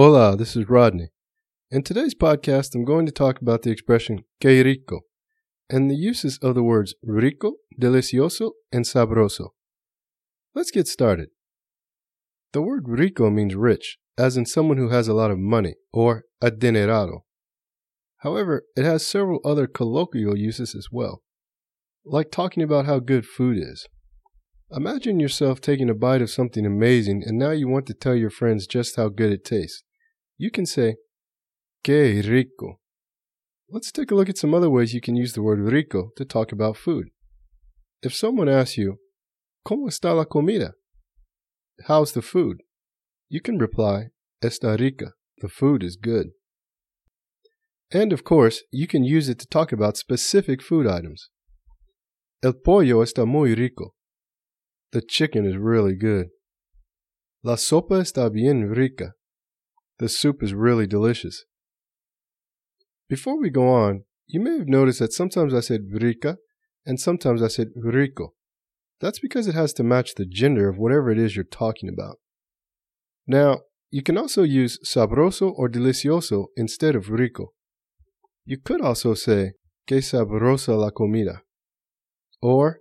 Hola, this is Rodney. In today's podcast, I'm going to talk about the expression que rico and the uses of the words rico, delicioso, and sabroso. Let's get started. The word rico means rich, as in someone who has a lot of money, or adinerado. However, it has several other colloquial uses as well, like talking about how good food is. Imagine yourself taking a bite of something amazing and now you want to tell your friends just how good it tastes. You can say, Que rico. Let's take a look at some other ways you can use the word rico to talk about food. If someone asks you, ¿Cómo está la comida? How's the food? You can reply, Está rica. The food is good. And of course, you can use it to talk about specific food items. El pollo está muy rico. The chicken is really good. La sopa está bien rica. The soup is really delicious. Before we go on, you may have noticed that sometimes I said rica and sometimes I said rico. That's because it has to match the gender of whatever it is you're talking about. Now, you can also use sabroso or delicioso instead of rico. You could also say que sabrosa la comida or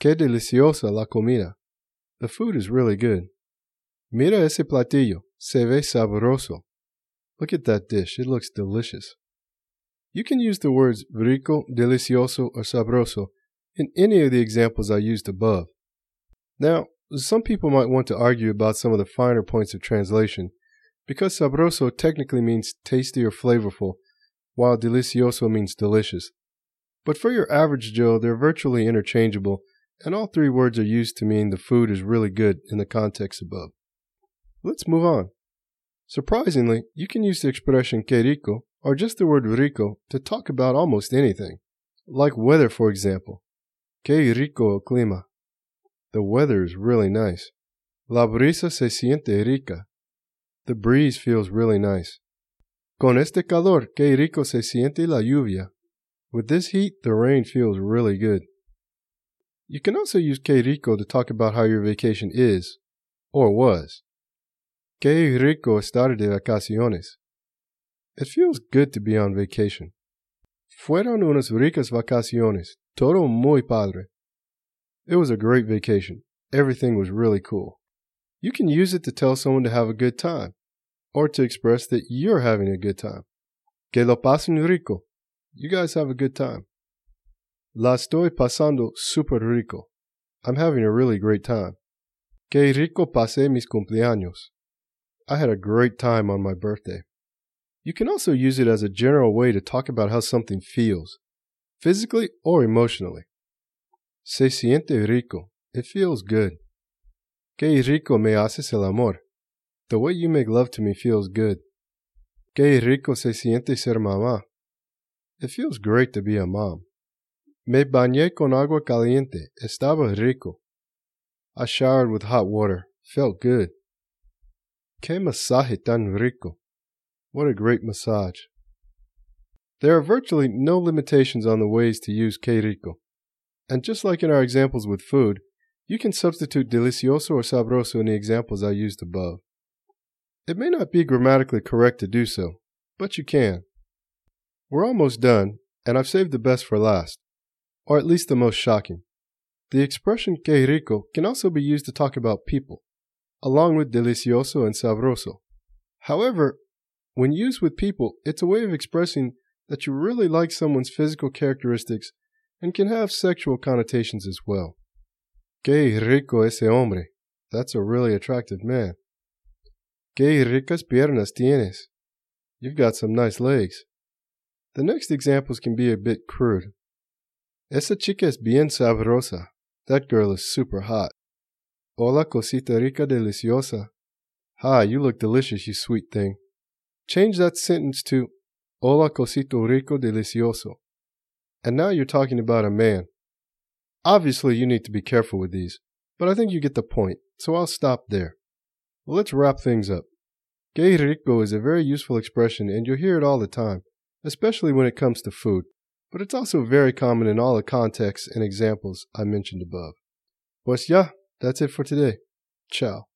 Qué deliciosa la comida. The food is really good. Mira ese platillo. Se ve sabroso. Look at that dish. It looks delicious. You can use the words rico, delicioso, or sabroso in any of the examples I used above. Now, some people might want to argue about some of the finer points of translation, because sabroso technically means tasty or flavorful, while delicioso means delicious. But for your average Joe, they're virtually interchangeable and all three words are used to mean the food is really good in the context above. Let's move on. Surprisingly, you can use the expression que rico or just the word rico to talk about almost anything, like weather, for example. Que rico el clima. The weather is really nice. La brisa se siente rica. The breeze feels really nice. Con este calor, que rico se siente la lluvia. With this heat, the rain feels really good. You can also use que rico to talk about how your vacation is, or was. Que rico estar de vacaciones. It feels good to be on vacation. Fueron unas ricas vacaciones. Todo muy padre. It was a great vacation. Everything was really cool. You can use it to tell someone to have a good time, or to express that you're having a good time. Que lo pasen rico. You guys have a good time. La estoy pasando super rico. I'm having a really great time. Que rico pasé mis cumpleaños. I had a great time on my birthday. You can also use it as a general way to talk about how something feels, physically or emotionally. Se siente rico. It feels good. Que rico me haces el amor. The way you make love to me feels good. Que rico se siente ser mamá. It feels great to be a mom. Me bañé con agua caliente. Estaba rico. I showered with hot water. Felt good. Que masaje tan rico. What a great massage. There are virtually no limitations on the ways to use que rico. And just like in our examples with food, you can substitute delicioso or sabroso in the examples I used above. It may not be grammatically correct to do so, but you can. We're almost done, and I've saved the best for last or at least the most shocking. The expression que rico can also be used to talk about people, along with delicioso and sabroso. However, when used with people, it's a way of expressing that you really like someone's physical characteristics and can have sexual connotations as well. Que rico ese hombre. That's a really attractive man. Que ricas piernas tienes. You've got some nice legs. The next examples can be a bit crude, Esa chica es bien sabrosa. That girl is super hot. Hola, cosita rica deliciosa. Hi, you look delicious, you sweet thing. Change that sentence to Hola, cosito rico delicioso. And now you're talking about a man. Obviously, you need to be careful with these, but I think you get the point, so I'll stop there. Well, let's wrap things up. Que rico is a very useful expression, and you'll hear it all the time, especially when it comes to food but it's also very common in all the contexts and examples I mentioned above. Pues ya, that's it for today. Ciao.